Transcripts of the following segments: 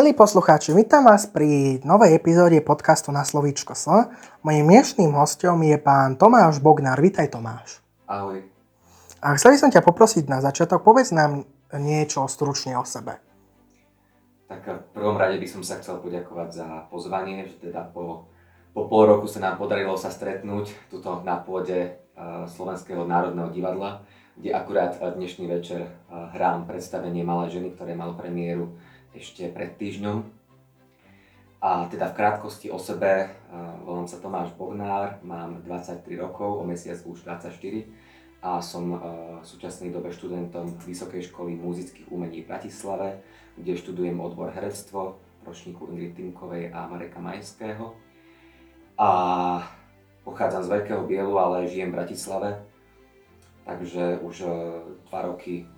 Milí poslucháči, vítam vás pri novej epizóde podcastu na Slovíčko S. Mojím dnešným hostom je pán Tomáš Bognár. Vítaj Tomáš. Ahoj. A chcel by som ťa poprosiť na začiatok, povedz nám niečo stručne o sebe. Tak v prvom rade by som sa chcel poďakovať za pozvanie, že teda po, po pol roku sa nám podarilo sa stretnúť tuto na pôde uh, Slovenského národného divadla, kde akurát dnešný večer hrám predstavenie Malé ženy, ktoré malo premiéru ešte pred týždňom. A teda v krátkosti o sebe, volám sa Tomáš Bognár, mám 23 rokov, o mesiac už 24 a som v súčasnej dobe študentom Vysokej školy muzických umení v Bratislave, kde študujem odbor herectvo ročníku Ingrid Timkovej a Mareka Majského. A pochádzam z Veľkého Bielu, ale žijem v Bratislave, takže už dva roky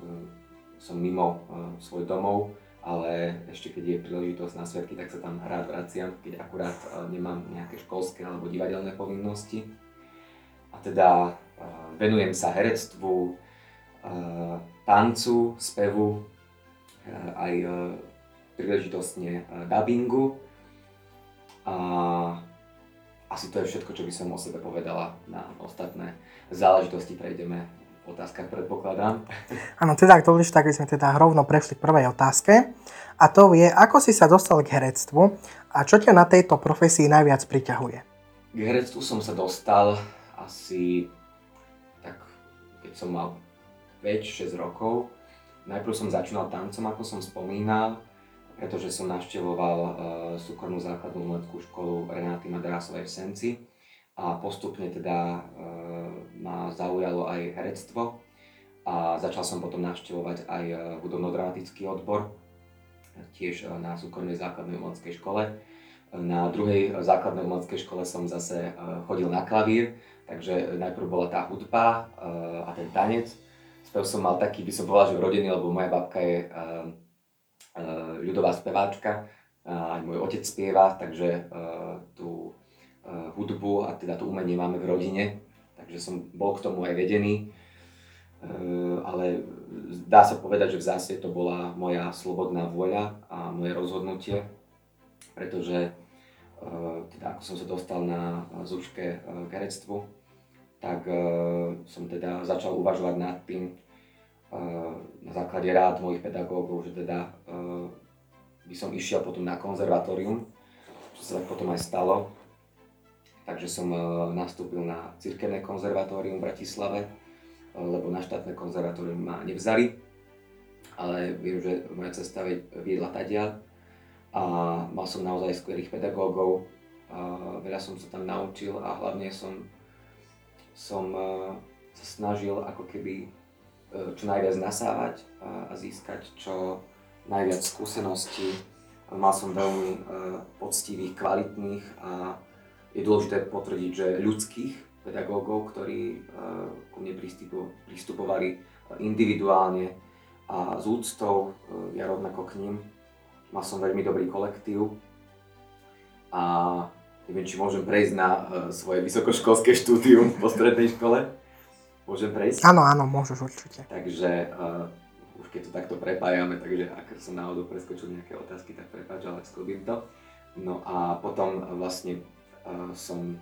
som mimo svoj domov ale ešte keď je príležitosť na sviatky, tak sa tam rád vraciam, keď akurát e, nemám nejaké školské alebo divadelné povinnosti. A teda e, venujem sa herectvu, e, tancu, spevu, aj príležitostne dubbingu. A asi to je všetko, čo by som o sebe povedala. Na ostatné záležitosti prejdeme otázkach, predpokladám. Áno, teda ak budeš, tak by sme teda rovno prešli k prvej otázke. A to je, ako si sa dostal k herectvu a čo ťa na tejto profesii najviac priťahuje? K herectvu som sa dostal asi tak, keď som mal 5-6 rokov. Najprv som začínal tancom, ako som spomínal, pretože som navštevoval uh, súkromnú základnú umeleckú školu Renáty Madrasovej v Senci a postupne teda e, ma zaujalo aj herectvo a začal som potom navštevovať aj e, hudobno-dramatický odbor, tiež e, na súkromnej základnej umeleckej škole. Na druhej základnej umeleckej škole som zase chodil na klavír, takže najprv bola tá hudba a ten tanec. Spev som mal taký, by som povedal, že vrodený, lebo moja babka je ľudová speváčka, aj môj otec spieva, takže tú Eh, hudbu a teda to umenie máme v rodine, takže som bol k tomu aj vedený. Eh, ale dá sa povedať, že v zásade to bola moja slobodná vôľa a moje rozhodnutie, pretože eh, teda ako som sa dostal na zúške k herectvu, tak som teda začal uvažovať nad tým, na základe rád mojich pedagógov, že teda by som išiel potom na konzervatórium, čo sa tak potom aj stalo. Takže som e, nastúpil na cirkevné konzervatórium v Bratislave, e, lebo na štátne konzervatórium ma nevzali, ale viem, že moja cesta viedla tadia a mal som naozaj skvelých pedagógov, veľa som sa tam naučil a hlavne som, som e, sa snažil ako keby čo najviac nasávať a získať čo najviac skúseností. Mal som veľmi poctivých, kvalitných a je dôležité potvrdiť, že ľudských pedagógov, ktorí uh, ku mne pristupovali eh, individuálne a s úctou, uh, ja rovnako k ním. Mal som veľmi dobrý kolektív a neviem, či môžem prejsť na svoje vysokoškolské štúdium po strednej škole. Môžem prejsť? Áno, áno, môžeš určite. Takže uh, už keď to takto prepájame, takže ak som náhodou preskočil nejaké otázky, tak prepáč, ale sklobím to. No a potom vlastne som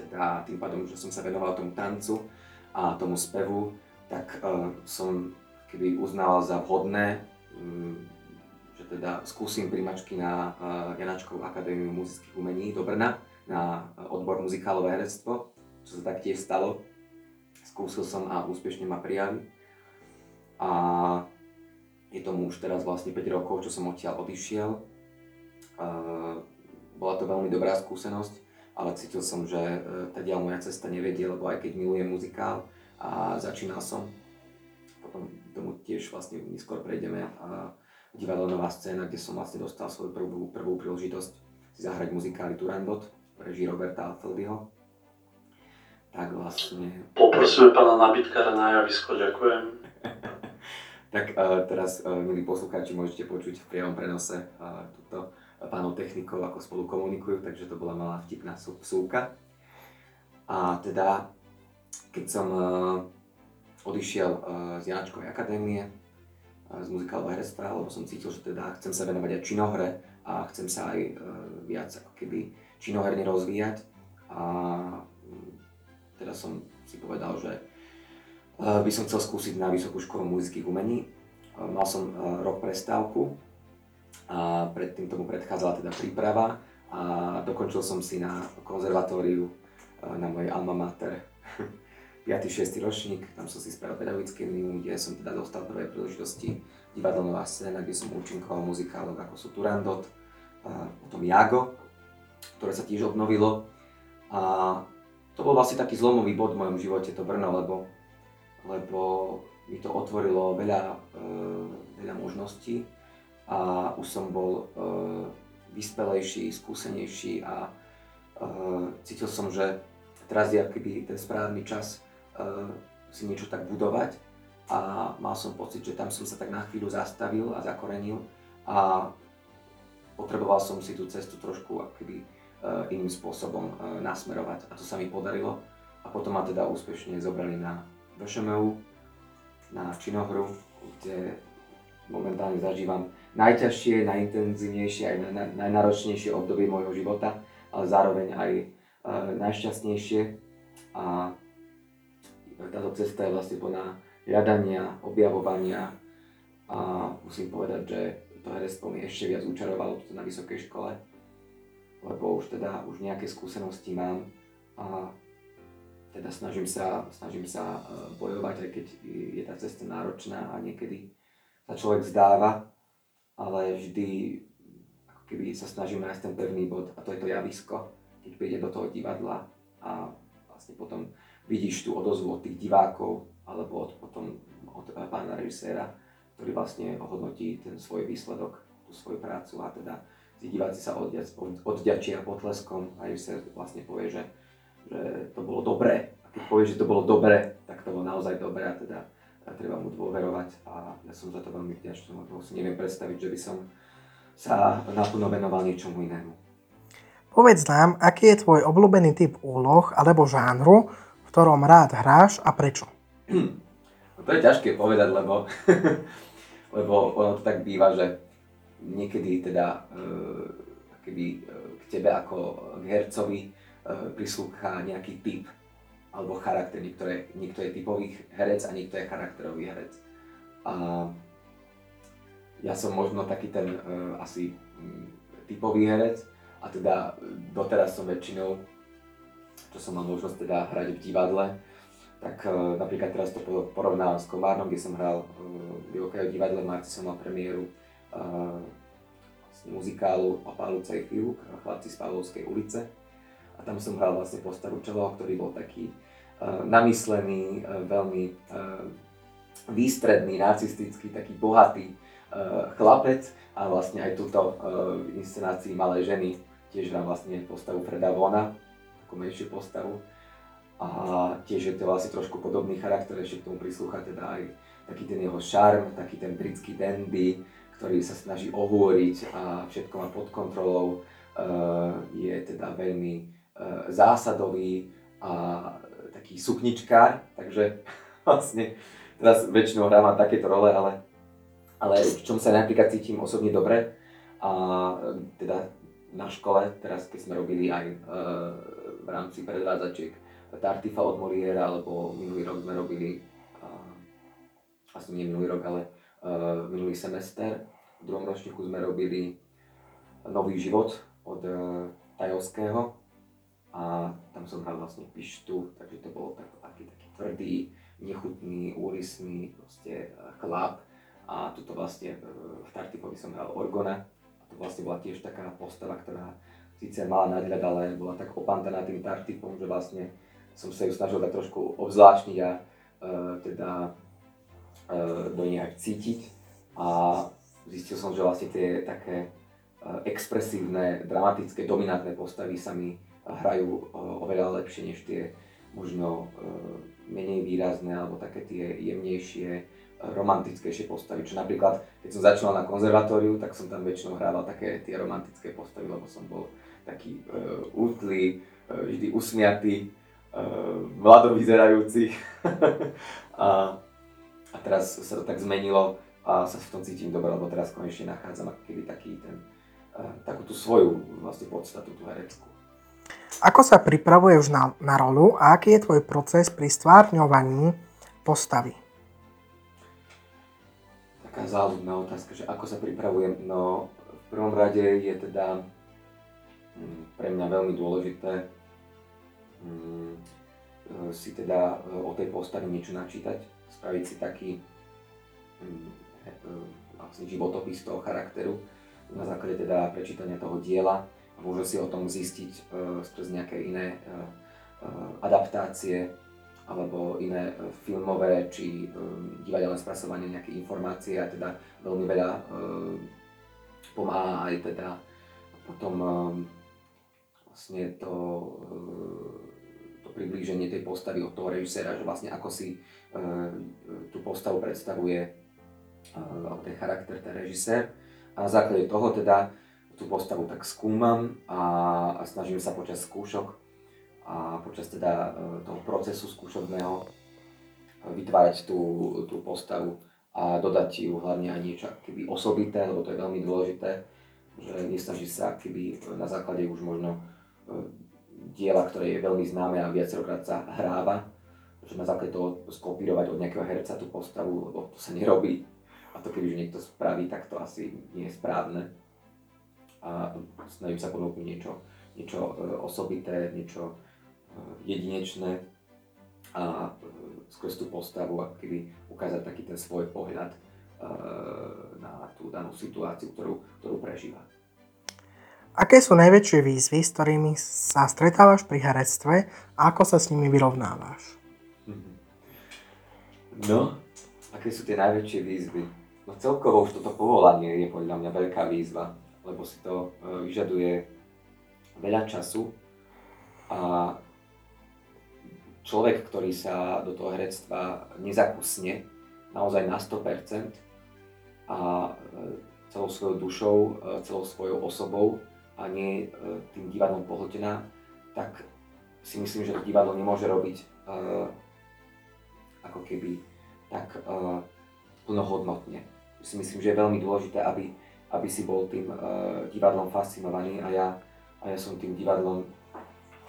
teda tým pádom, že som sa venoval tomu tancu a tomu spevu, tak uh, som keby uznával za vhodné, um, že teda skúsim primačky na uh, Janačkovú akadémiu muzických umení do Brna na odbor muzikálové herectvo, čo sa taktiež stalo. Skúsil som a úspešne ma prijali. A je tomu už teraz vlastne 5 rokov, čo som odtiaľ odišiel. Bola to veľmi dobrá skúsenosť, ale cítil som, že e, tá ďal moja cesta nevedie, lebo aj keď milujem muzikál a začínal som, potom tomu tiež vlastne neskôr prejdeme a divadlo Nová scéna, kde som vlastne dostal svoju prvú, prvú príležitosť si zahrať muzikály Turandot režii Roberta Alfeldyho. Tak vlastne... Poprosíme pána nabitkara na javisko, ďakujem. tak uh, teraz, uh, milí poslucháči, môžete počuť v priamom prenose uh, túto pánov technikov, ako spolu komunikujú, takže to bola malá vtipná súka. A teda, keď som uh, odišiel uh, z Janačkovej akadémie, z muzikálového herectva, lebo som cítil, že teda chcem sa venovať aj činohre a chcem sa aj viac ako keby činoherne rozvíjať. A mm, teda som si povedal, že by som chcel skúsiť na Vysokú školu muzických umení. Mal som rok prestávku a predtým tomu predchádzala teda príprava a dokončil som si na konzervatóriu na mojej alma mater 5. 6. ročník, tam som si spravil pedagogické minimum, kde som teda dostal prvé príležitosti divadelná scéna, kde som účinkoval muzikálov ako sú Turandot, potom Jago, ktoré sa tiež obnovilo. A to bol vlastne taký zlomový bod v mojom živote, to Brno, lebo, lebo mi to otvorilo veľa, e, veľa možností a už som bol e, vyspelejší, skúsenejší a e, cítil som, že teraz je akýby ten správny čas si niečo tak budovať a mal som pocit, že tam som sa tak na chvíľu zastavil a zakorenil a potreboval som si tú cestu trošku akoby Eh, iným spôsobom eh, nasmerovať. A to sa mi podarilo. A potom ma teda úspešne zobrali na VŠMU, na činohru, kde momentálne zažívam najťažšie, najintenzívnejšie, aj najnáročnejšie obdobie môjho života, ale zároveň aj eh, najšťastnejšie. A táto cesta je vlastne plná hľadania, objavovania a musím povedať, že to herectvo mi ešte viac učarovalo na vysokej škole lebo už teda už nejaké skúsenosti mám a teda snažím sa, snažím sa e, bojovať, aj keď je tá cesta náročná a niekedy sa človek zdáva, ale vždy ako keby sa snažím nájsť ten pevný bod a to je to javisko, keď príde do toho divadla a vlastne potom vidíš tú odozvu od tých divákov alebo od, potom od e, pána režiséra, ktorý vlastne ohodnotí ten svoj výsledok, tú svoju prácu a teda tí diváci sa odďačia potleskom a sa vlastne povie, že, že to bolo dobré. A keď povie, že to bolo dobré, tak to bolo naozaj dobré a teda a treba mu dôverovať a ja som za to veľmi vďačný, lebo si neviem predstaviť, že by som sa naplno venoval niečomu inému. Povedz nám, aký je tvoj obľúbený typ úloh alebo žánru, v ktorom rád hráš a prečo? To je ťažké povedať, lebo, lebo ono to tak býva, že niekedy teda e, keby e, k tebe ako k hercovi e, prislúcha nejaký typ alebo charakter. Niektoré, niekto je typový herec a niekto je charakterový herec. A ja som možno taký ten uh, asi um, typový herec a teda doteraz som väčšinou, čo som mal možnosť teda hrať v divadle, tak uh, napríklad teraz to porovnávam s Komárnom, kde som hral uh, v Jokajo divadle, v marci som mal premiéru vlastne muzikálu o Pavlovcej Fiuk, chlapci z Pavlovskej ulice. A tam som hral vlastne postavu Čelo, ktorý bol taký uh, namyslený, uh, veľmi uh, výstredný, narcistický, taký bohatý uh, chlapec a vlastne aj túto uh, v inscenácii Malej ženy tiež hral vlastne postavu Freda Vona, takú menšiu postavu. A tiež je to vlastne trošku podobný charakter, ešte k tomu prislúcha teda aj taký ten jeho šarm, taký ten britský dandy, ktorý sa snaží ohôriť a všetko má pod kontrolou, eh, je teda veľmi zásadový a taký sukničkár, takže vlastne teraz väčšinou hrávam takéto role, ale, ale v čom sa napríklad cítim osobne dobre a teda na škole, teraz keď sme robili aj e, v rámci predvádzačiek Tartifa od Moliera, alebo minulý rok sme robili asi nie minulý rok, ale minulý semester. V druhom ročníku sme robili Nový život od Tajovského a tam som hral vlastne pištu, takže to bolo tak, taký, taký tvrdý, nechutný, úrisný proste uh, chlap. A tuto vlastne uh, v Tartifovi som hral Orgona. A to vlastne bola tiež taká postava, ktorá síce mala nadhľad, ale bola tak opantaná tým Tartifom, že vlastne som sa ju snažil tak trošku obzvláštniť a uh, teda E, do nej cítiť. A zistil som, že vlastne tie také e, expresívne, dramatické, dominantné postavy sa mi hrajú e, oveľa lepšie než tie možno menej výrazné alebo také tie jemnejšie, romantickejšie postavy. Čo napríklad, keď som začal na konzervatóriu, tak som tam väčšinou hrával také tie romantické postavy, lebo som bol taký uh, útlý, uh, vždy usmiatý, uh, mlado vyzerajúci. a a teraz sa to tak zmenilo, a sa v tom cítim dobre, lebo teraz konečne nachádzam ako keby taký ten, uh, takú tú svoju vlastne podstatu, tú hereckú. Ako sa pripravuješ na, na rolu a aký je tvoj proces pri stvárňovaní postavy? Taká záľudná otázka, že ako sa pripravujem. No, v prvom rade je teda mm, pre mňa veľmi dôležité mm, si teda e, o tej postave niečo načítať, spraviť si taký mm, e, vlastne životopis toho charakteru na základe teda prečítania toho diela môže si o tom zistiť uh, nejaké iné uh, adaptácie alebo iné filmové či um, divadelné spracovanie nejaké informácie a teda veľmi veľa uh, pomáha aj teda potom um, vlastne to uh, priblíženie tej postavy od toho režiséra, že vlastne ako si tú postavu predstavuje uh, ten charakter, ten režisér. A na základe toho teda tú postavu tak skúmam a, a snažím sa počas skúšok a počas teda uh, toho procesu skúšobného vytvárať tú, tú postavu a dodať ju hlavne aj niečo keby osobité, lebo to je veľmi dôležité, že nesnaží sa keby na základe už možno diela, ktoré je veľmi známe a viacerokrát sa hráva, že na základe toho skopírovať od nejakého herca tú postavu, lebo to sa nerobí. A to kebyže niekto spraví, tak to asi nie je správne. A snažím sa ponúknuť niečo, niečo e, osobité, niečo e, jedinečné a e, skrz tú postavu ako keby ukázať taký ten svoj pohľad na tú danú situáciu, ktorú, ktorú prežíva. Aké sú najväčšie výzvy, s ktorými sa stretávaš pri herectve a ako sa s nimi vyrovnávaš? Mhm. No, aké sú tie najväčšie výzvy? No celkovo už toto povolanie je podľa mňa veľká výzva, lebo si to e, vyžaduje veľa času a človek, ktorý sa do toho herectva nezakusne naozaj na 100% a e, celou svojou dušou, e, celou svojou osobou, a nie tým divadlom pohltená, tak si myslím, že to divadlo nemôže robiť ako keby tak plnohodnotne. Si myslím, že je veľmi dôležité, aby, aby si bol tým uh, divadlom fascinovaný a ja, a ja som tým divadlom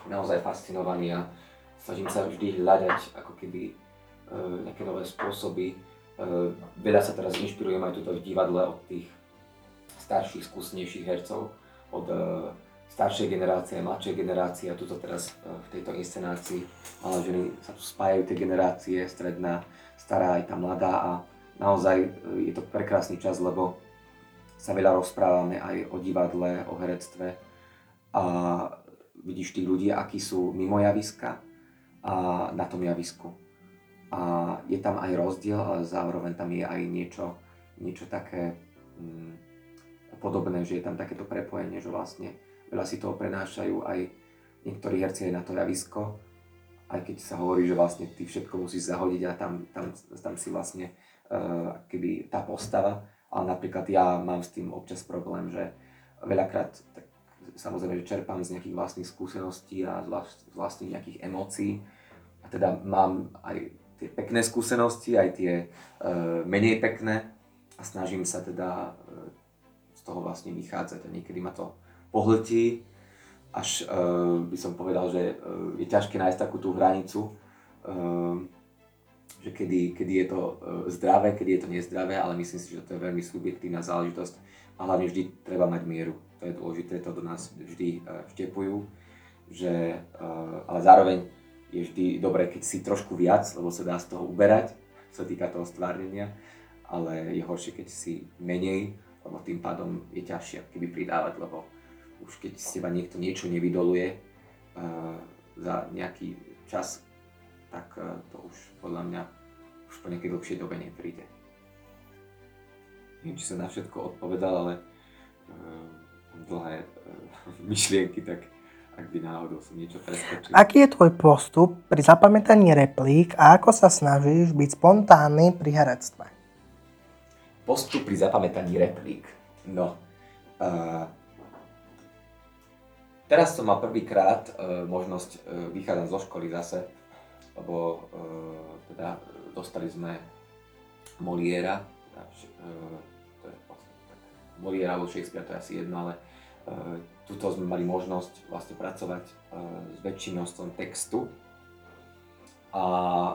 naozaj fascinovaný a snažím sa vždy hľadať ako keby uh, nejaké nové spôsoby. Uh, veľa sa teraz inšpirujem aj tuto v divadle od tých starších, skúsenejších hercov, od e, staršej generácie, mladšej generácie a tuto teraz v tejto inscenácii malé ženy sa tu spájajú tie generácie, stredná, stará aj tá mladá a naozaj je to prekrásny čas, lebo sa veľa rozprávame aj o divadle, o herectve a vidíš tí ľudia, akí sú mimo javiska a na tom javisku. A je tam aj rozdiel, ale zároveň tam je aj niečo, niečo také, mm, podobné, že je tam takéto prepojenie, že vlastne veľa si toho prenášajú aj niektorí herci aj na to javisko, aj keď sa hovorí, že vlastne ty všetko musíš zahodiť a tam, tam, tam si vlastne uh, keby tá postava, ale napríklad ja mám s tým občas problém, že veľakrát tak samozrejme, že čerpám z nejakých vlastných skúseností a z vlastných nejakých emócií. A teda mám aj tie pekné skúsenosti, aj tie uh, menej pekné. A snažím sa teda uh, z toho vlastne vychádzať a niekedy ma to pohltí, až uh, by som povedal, že uh, je ťažké nájsť takú tú hranicu, uh, že kedy, kedy je to uh, zdravé, kedy je to nezdravé, ale myslím si, že to je veľmi subjektívna záležitosť a hlavne vždy treba mať mieru. To je dôležité, to do nás vždy uh, vštepujú, že, uh, ale zároveň je vždy dobré, keď si trošku viac, lebo sa dá z toho uberať, čo sa týka toho stvárnenia, ale je horšie, keď si menej, lebo tým pádom je ťažšie keby pridávať, lebo už keď z teba niekto niečo nevydoluje uh, za nejaký čas, tak uh, to už podľa mňa už po nejakej dlhšej dobe nepríde. Neviem, či som na všetko odpovedal, ale uh, dlhé uh, myšlienky, tak ak by náhodou som niečo preskočil. Aký je tvoj postup pri zapamätaní replík a ako sa snažíš byť spontánny pri herectve? postup pri zapamätaní replík. No, uh, teraz som mal prvýkrát uh, možnosť, uh, vychádzať zo školy zase, lebo uh, teda dostali sme Moliera teda, uh, to je vlastne tak, Molière alebo Shakespeare, to je asi jedno, ale uh, tuto sme mali možnosť vlastne pracovať uh, s väčším množstvom textu a uh,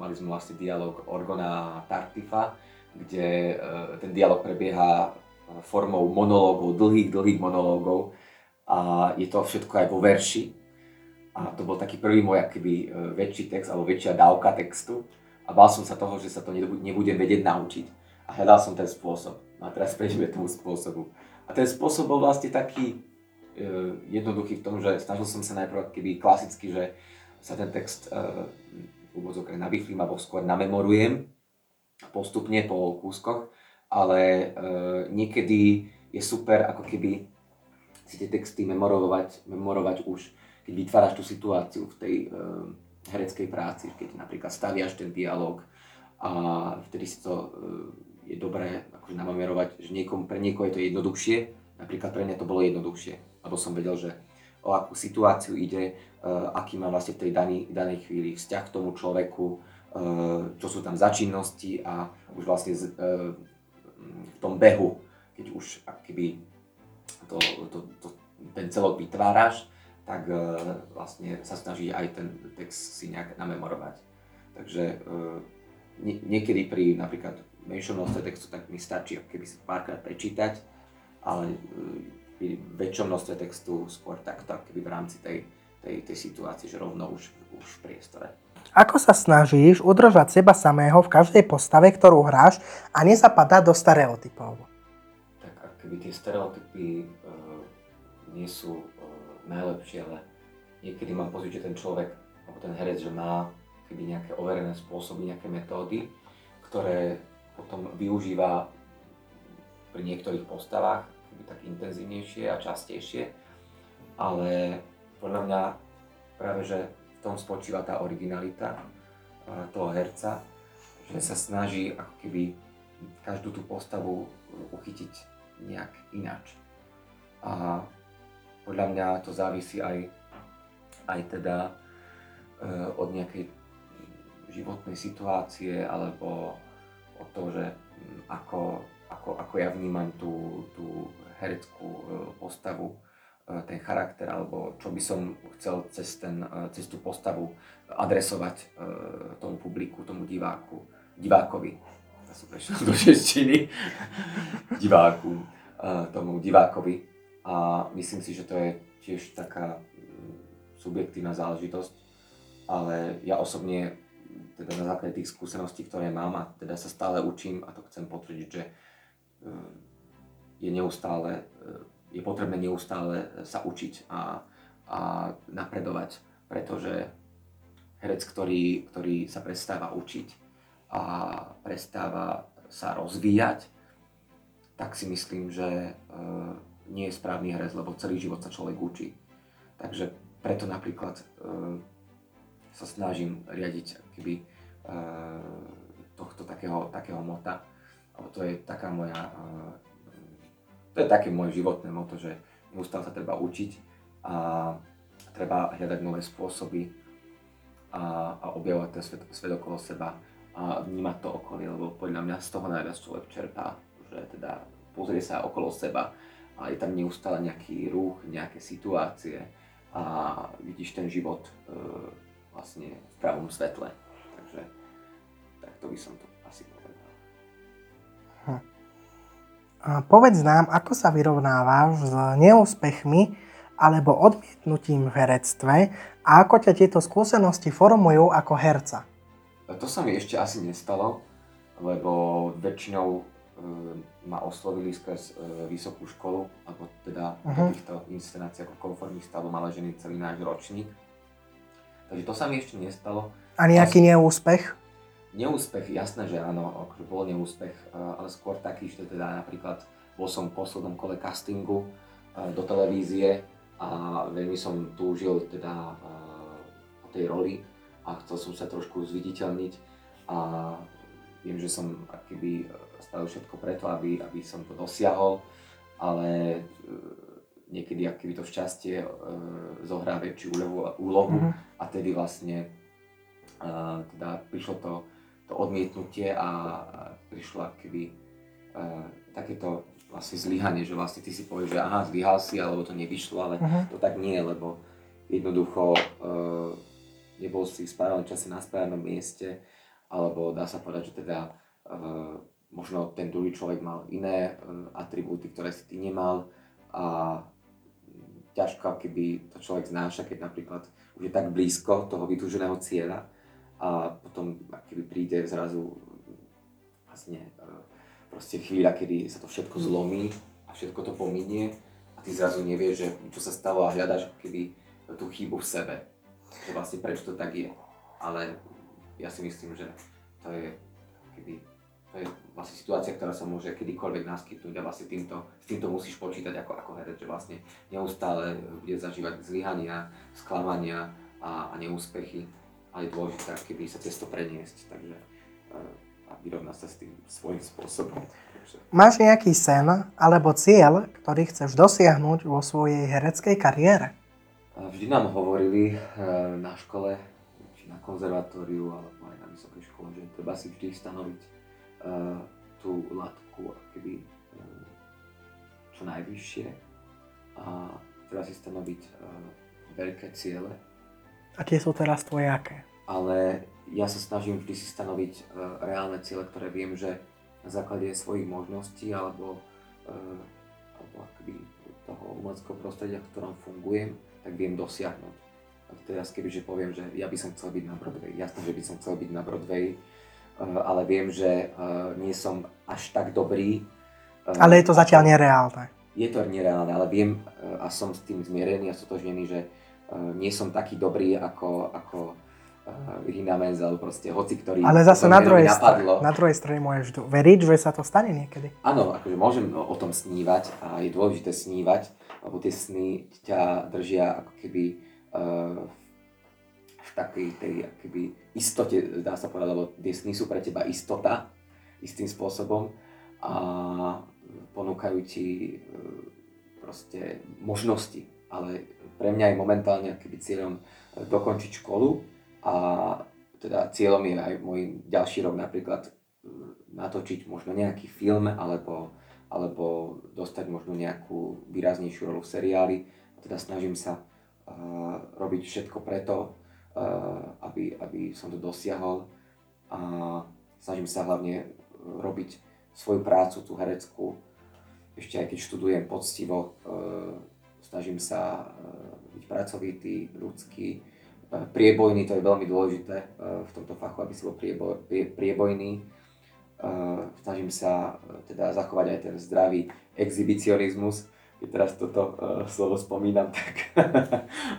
mali sme vlastne dialog Orgona Tartifa, kde uh, ten dialog prebieha formou monológov, dlhých, dlhých monológov a je to všetko aj vo verši. A to bol taký prvý môj akýby väčší text alebo väčšia dávka textu a bál som sa toho, že sa to nebudem vedieť naučiť. A hľadal som ten spôsob. No a teraz prejdeme tomu spôsobu. A ten spôsob bol vlastne taký e, jednoduchý v tom, že snažil som sa najprv keby klasicky, že sa ten text e, úvodzok nabiflím alebo skôr namemorujem postupne po kúskoch, ale e, niekedy je super ako keby si tie texty memorovať, memorovať už, keď vytváraš tú situáciu v tej e, hereckej práci, keď napríklad staviaš ten dialog a vtedy si to e, je dobré akože namerovať, že niekom, pre niekoho je to jednoduchšie, napríklad pre mňa to bolo jednoduchšie, lebo som vedel, že o akú situáciu ide, uh, aký mám vlastne v tej danej, danej chvíli vzťah k tomu človeku, uh, čo sú tam začinnosti a už vlastne z, uh, v tom behu, keď už keby to, to, to, ten celok vytváraš, tak uh, vlastne sa snaží aj ten text si nejak namemorovať. Takže uh, nie, niekedy pri napríklad menšom množstve textu, tak mi stačí keby si párkrát prečítať, ale uh, pri väčšom množstve textu skôr takto, keby v rámci tej, tej, tej situácie, že rovno už, už v priestore. Ako sa snažíš udržať seba samého v každej postave, ktorú hráš a nezapadať do stereotypov? Tak keby tie stereotypy uh, nie sú najlepšie, ale niekedy mám pocit, že ten človek, alebo ten herec, že má keby nejaké overené spôsoby, nejaké metódy, ktoré potom využíva pri niektorých postavách tak intenzívnejšie a častejšie, ale podľa mňa práve, že v tom spočíva tá originalita toho herca, že sa snaží ako keby každú tú postavu uchytiť nejak ináč. A podľa mňa to závisí aj, aj teda e, od nejakej životnej situácie alebo od toho, že ako, ako, ako ja vnímam tú, tú hereckú e, postavu, e, ten charakter, alebo čo by som chcel cez, ten, cez tú postavu adresovať tomu publiku, tomu diváku, divákovi. Ja som prešiel do češtiny. diváku, tomu divákovi a myslím si, že to je tiež taká mm, subjektívna záležitosť, ale ja osobne teda na základe tých skúseností, ktoré mám a teda sa stále učím a to chcem potvrdiť, že mm, je neustále, mm, je potrebné neustále sa učiť a, a napredovať, pretože herec, ktorý, ktorý sa prestáva učiť a prestáva sa rozvíjať, tak si myslím, že nie je správny herec, lebo celý život sa človek učí. Takže preto napríklad e, sa snažím riadiť keby, e, tohto takého, takého mota, alebo to je taká moja, e, to je také moje životné moto, že neustále sa treba učiť a treba hľadať nové spôsoby a, a objavovať ten svet, svet okolo seba a vnímať to okolie, lebo podľa mňa z toho najviac človek čerpá, že teda pozrie sa okolo seba, a je tam neustále nejaký ruch, nejaké situácie a vidíš ten život e, vlastne v pravom svetle. Takže takto by som to asi povedal. Hm. A povedz nám, ako sa vyrovnávaš s neúspechmi alebo odmietnutím v herectve a ako ťa tieto skúsenosti formujú ako herca? To sa mi ešte asi nestalo, lebo väčšinou ma oslovili skrz e, vysokú školu, alebo teda uh-huh. do týchto inscenácií ako konformista, alebo žený celý náš ročník. Takže to sa mi ešte nestalo. A nejaký As... neúspech? Neúspech, jasné, že áno, akože bol neúspech, e, ale skôr taký, že teda napríklad bol som v poslednom kole castingu e, do televízie a veľmi som túžil teda po tej roli a chcel som sa trošku zviditeľniť a viem, že som akýby spravil všetko preto, aby, aby som to dosiahol, ale e, niekedy akýby to šťastie e, zohrá väčšiu úlohu, úlohu mm-hmm. a tedy vlastne e, teda prišlo to to odmietnutie a prišlo keby uh, takéto vlastne zlyhanie, že vlastne ty si povieš, že aha, zlyhal si, alebo to nevyšlo, ale uh-huh. to tak nie, lebo jednoducho uh, nebol si v správnom čase na správnom mieste, alebo dá sa povedať, že teda uh, možno ten druhý človek mal iné uh, atribúty, ktoré si ty nemal a ťažko keby to človek znáša, keď napríklad už je tak blízko toho vytúženého cieľa a potom keby príde zrazu vlastne uh, proste chvíľa, kedy sa to všetko zlomí a všetko to pominie a ty zrazu nevieš, že čo sa stalo a hľadaš keby tú chybu v sebe. Že vlastne prečo to tak je. Ale ja si myslím, že to je keby to je vlastne situácia, ktorá sa môže kedykoľvek naskytnúť a vlastne týmto, s týmto musíš počítať ako, ako herec, že vlastne neustále bude zažívať zlyhania, sklamania a, a neúspechy a je dôležité keby sa cez to preniesť. Takže uh, a vyrovná sa s tým svojím spôsobom. Máš nejaký sen alebo cieľ, ktorý chceš dosiahnuť vo svojej hereckej kariére? Vždy nám hovorili eh, na škole, či na konzervatóriu, alebo aj na vysokej škole, že treba si vždy stanoviť uh, tú latku keby, uh, čo najvyššie a treba si stanoviť uh, veľké ciele. A tie sú teraz tvoje aké? Ale ja sa snažím vždy si stanoviť uh, reálne ciele, ktoré viem, že na základe svojich možností alebo, uh, alebo akoby toho umeleckého prostredia, v ktorom fungujem, tak viem dosiahnuť. A teraz kebyže poviem, že ja by som chcel byť na Broadway, jasné, že by som chcel byť na Broadway, ale viem, že uh, nie som až tak dobrý. Uh, ale je to zatiaľ nereálne. Je to nereálne, ale viem a som s tým zmierený a stotožnený, že nie som taký dobrý ako, ako Hinamens alebo proste hoci ktorý. Ale zase na druhej, strane, na druhej strane môžeš veriť, že sa to stane niekedy. Áno, akože môžem o tom snívať a je dôležité snívať, lebo tie sny ťa držia ako keby uh, v takej tej keby istote, dá sa povedať, lebo tie sny sú pre teba istota istým spôsobom a ponúkajú ti uh, proste možnosti. Ale pre mňa je momentálne keby cieľom dokončiť školu, a teda cieľom je aj môj ďalší rok napríklad mm, natočiť možno nejaký film alebo, alebo dostať možno nejakú výraznejšiu rolu v seriáli. Teda snažím sa robiť všetko preto, aby, aby som to dosiahol a snažím sa hlavne robiť svoju prácu, tú hereckú, ešte aj keď študujem poctivo, uh, snažím sa byť pracovitý, ľudský, priebojný, to je veľmi dôležité eh, v tomto fachu, aby si bol prieboj, prie, priebojný. Eh, snažím sa eh, teda zachovať aj ten zdravý exhibicionizmus. Keď teraz toto slovo spomínam, tak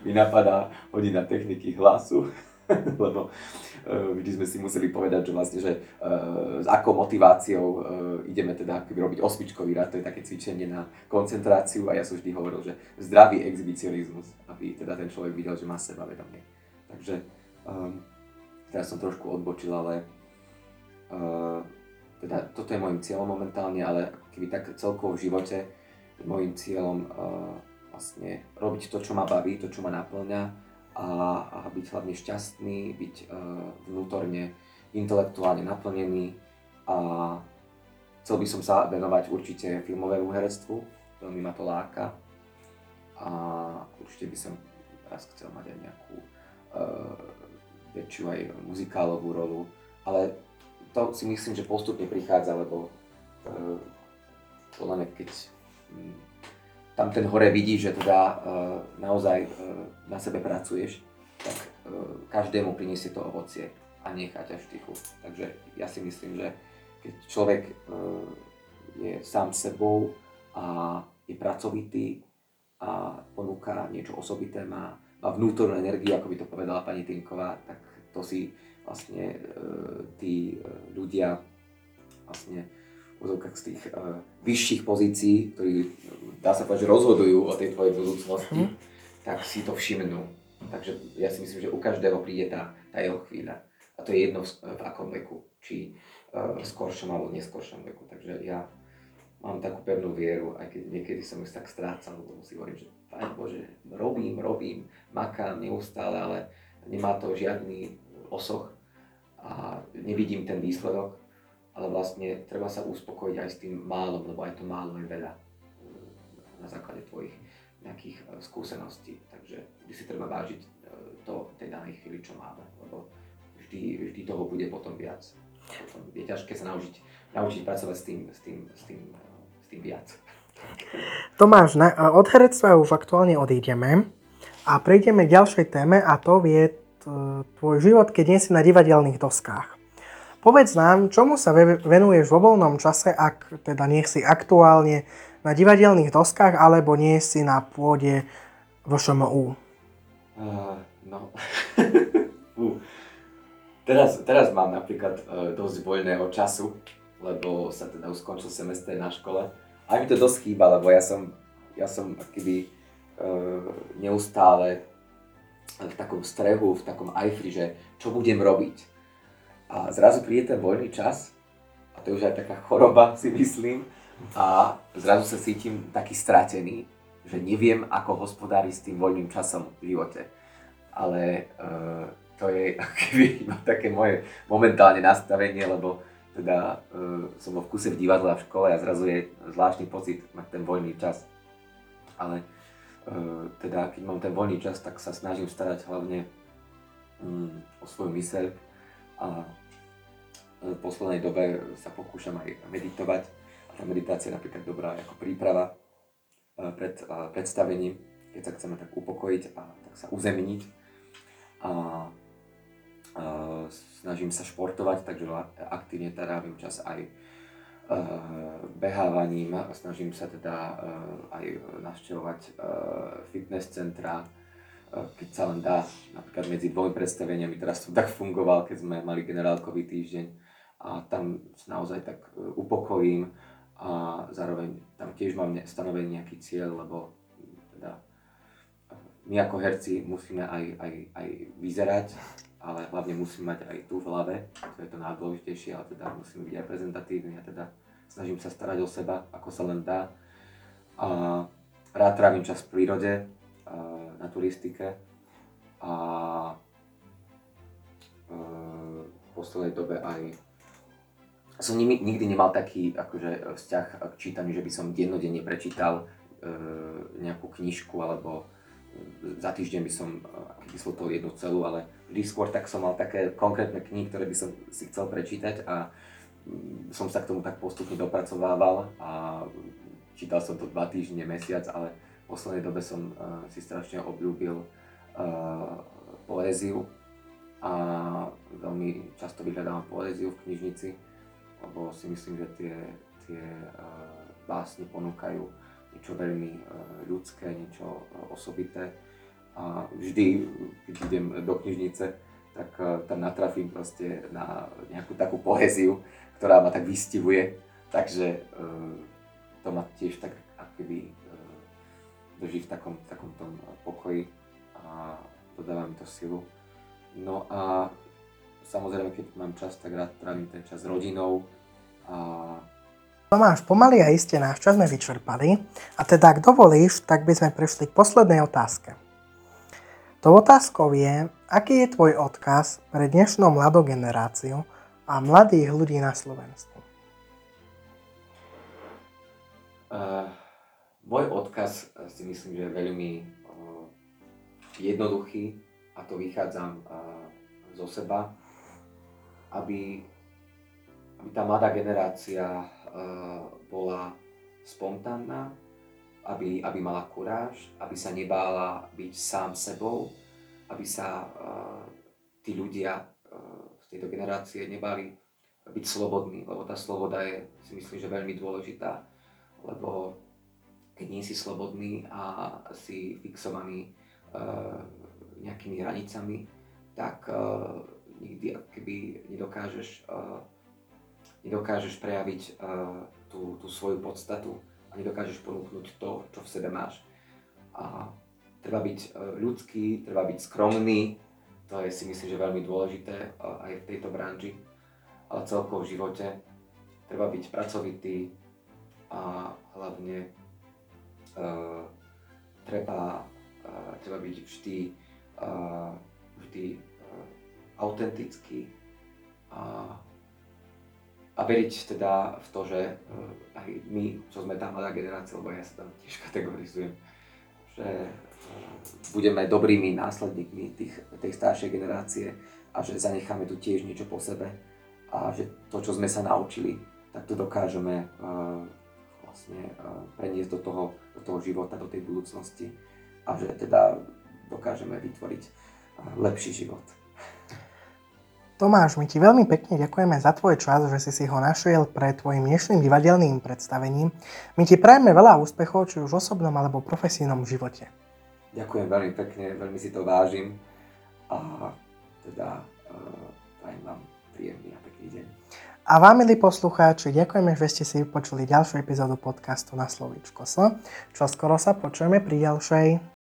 mi napadá hodina techniky hlasu, lebo vždy sme si museli povedať, že vlastne, že s akou motiváciou ideme teda robiť osmičkový rad, to je také cvičenie na koncentráciu a ja som vždy hovoril, že zdravý exhibicionizmus, aby teda ten človek videl, že má seba vedomie. Takže um, teraz som trošku odbočil, ale uh, teda toto je môjim cieľom momentálne, ale keby tak celkovo v živote môjim cieľom uh, vlastne robiť to, čo ma baví, to, čo ma naplňa a, a byť hlavne šťastný, byť uh, vnútorne intelektuálne naplnený a chcel by som sa venovať určite filmovému herectvu, veľmi ma to láka a určite by som raz chcel mať aj nejakú uh, väčšiu aj muzikálovú rolu, ale to si myslím, že postupne prichádza, lebo uh, podľa mňa keď tam ten hore vidí, že teda uh, naozaj uh, na sebe pracuješ, tak uh, každému priniesie to ovocie a nechá ťa v tichu. Takže ja si myslím, že keď človek je sám sebou a je pracovitý a ponúka niečo osobité, má má vnútornú energiu, ako by to povedala pani Tinková, tak to si vlastne e, tí e, ľudia vlastne z tých e, vyšších pozícií, ktorí dá sa povedať, že rozhodujú o tej tvojej budúcnosti, mm. tak si to všimnú. Takže ja si myslím, že u každého príde tá, tá jeho chvíľa. A to je jedno v, v akom veku, či uh, v skoršom alebo neskoršom veku. Takže ja mám takú pevnú vieru, aj keď niekedy som už tak strácal, lebo si hovorím, že Pane Bože, robím, robím, makám neustále, ale nemá to žiadny osoch. a nevidím ten výsledok, ale vlastne treba sa uspokojiť aj s tým málom, lebo aj to málo je veľa e, na základe tvojich nejakých e, skúseností. Takže vždy si treba vážiť to tej danej chvíli, čo máme, lebo vždy, vždy toho bude potom viac. Potom je ťažké sa naučiť, naučiť pracovať s tým, s tým, s tým, s tým viac. Tomáš, na, od herectva už aktuálne odídeme a prejdeme k ďalšej téme a to je tvoj život, keď nie si na divadelných doskách. Povedz nám, čomu sa venuješ vo voľnom čase, ak teda nie si aktuálne na divadelných doskách alebo nie si na pôde VŠMU? Uh, no, uh. teraz, teraz mám napríklad uh, dosť voľného času, lebo sa teda už skončil semestr na škole. A mi to dosť chýba, lebo ja som, ja som akýby uh, neustále v takom strehu, v takom ajfri, že čo budem robiť. A zrazu príde ten voľný čas, a to je už aj taká choroba, si myslím, a zrazu sa cítim taký stratený, že neviem, ako hospodáriť s tým voľným časom v živote. Ale uh, to je keby také moje momentálne nastavenie, lebo teda uh, som bol v kuse v divadle a v škole a zrazu je zvláštny pocit mať ten voľný čas. Ale Eh, teda keď mám ten voľný čas, tak sa snažím starať hlavne mm, o svoju myseľ a v poslednej dobe sa pokúšam aj meditovať a tá meditácia je napríklad dobrá ako príprava eh, pred eh, predstavením, keď sa chceme tak upokojiť a tak sa uzemniť. A, a snažím sa športovať, takže aktívne trávim čas aj Eh, behávaním. Snažím sa teda aj navštevovať fitness centra, keď sa len dá, napríklad medzi dvomi predstaveniami, teraz som tak fungoval, keď sme mali generálkový týždeň a tam naozaj tak upokojím a zároveň tam tiež mám stanovený nejaký cieľ, lebo teda my ako herci musíme aj, aj, aj vyzerať, ale hlavne musíme mať aj tu v hlave, to je to najdôležitejšie, ale teda musíme byť aj prezentatívni a teda snažím sa starať o seba, ako sa len dá. A rád trávim čas v prírode, na turistike. A v poslednej dobe aj som nikdy nemal taký akože, vzťah k čítaniu, že by som dennodenne prečítal e, nejakú knižku alebo za týždeň by som vyslotil jednu celú, ale vždy skôr tak som mal také konkrétne knihy, ktoré by som si chcel prečítať a som sa k tomu tak postupne dopracovával a čítal som to dva týždne, mesiac, ale poslednej dobe som uh, si strašne obľúbil uh, poéziu a veľmi často vyhľadávam poéziu v knižnici, lebo si myslím, že tie, tie uh, básne ponúkajú niečo veľmi uh, ľudské, niečo uh, osobité a vždy, keď idem do knižnice, tak uh, tam natrafím proste na nejakú takú poéziu, ktorá ma tak vystihuje. Takže uh, to ma tiež tak akoby drží v takom, takom tom pokoji a dodáva mi to silu. No a samozrejme, keď mám čas, tak rád trávim ten čas s rodinou. A... Tomáš, pomaly a iste náš čas sme vyčerpali. A teda, ak dovolíš, tak by sme prešli k poslednej otázke. To otázkou je, aký je tvoj odkaz pre dnešnú mladú generáciu, a mladých ľudí na Slovensku? Uh, môj odkaz eh, si myslím, že je veľmi uh, jednoduchý a to vychádzam uh, zo seba, aby, aby tá mladá generácia bola spontánna, aby, aby mala kuráž, aby sa nebála byť sám sebou, aby sa tí ľudia tejto generácie nebali byť slobodní, lebo tá sloboda je, si myslím, že veľmi dôležitá, lebo keď nie si slobodný a si fixovaný uh, nejakými hranicami, tak uh, nikdy keby nedokážeš, uh, nedokážeš prejaviť uh, tú, tú svoju podstatu a nedokážeš ponúknuť to, čo v sebe máš. A treba byť ľudský, treba byť skromný, to je si myslím, že veľmi dôležité aj v tejto branži, ale celkovo v živote. Treba byť pracovitý a hlavne uh, treba, uh, treba byť vždy, uh, vždy uh, autentický a, a veriť teda v to, že uh, aj my, čo sme tá mladá generácia, lebo ja sa tam tiež kategorizujem, že budeme dobrými následníkmi tých, tej staršej generácie a že zanecháme tu tiež niečo po sebe a že to, čo sme sa naučili, tak to dokážeme uh, vlastne uh, preniesť do toho, do toho života, do tej budúcnosti a že teda dokážeme vytvoriť uh, lepší život. Tomáš, my ti veľmi pekne ďakujeme za tvoj čas, že si si ho našiel pre tvojim dnešným divadelným predstavením. My ti prajeme veľa úspechov, či už v osobnom alebo profesijnom živote. Ďakujem veľmi pekne, veľmi si to vážim a teda uh, vám príjemný a pekný deň. A vám, milí poslucháči, ďakujeme, že ste si vypočuli ďalšiu epizódu podcastu na slovíčko S. Čo skoro sa počujeme pri ďalšej.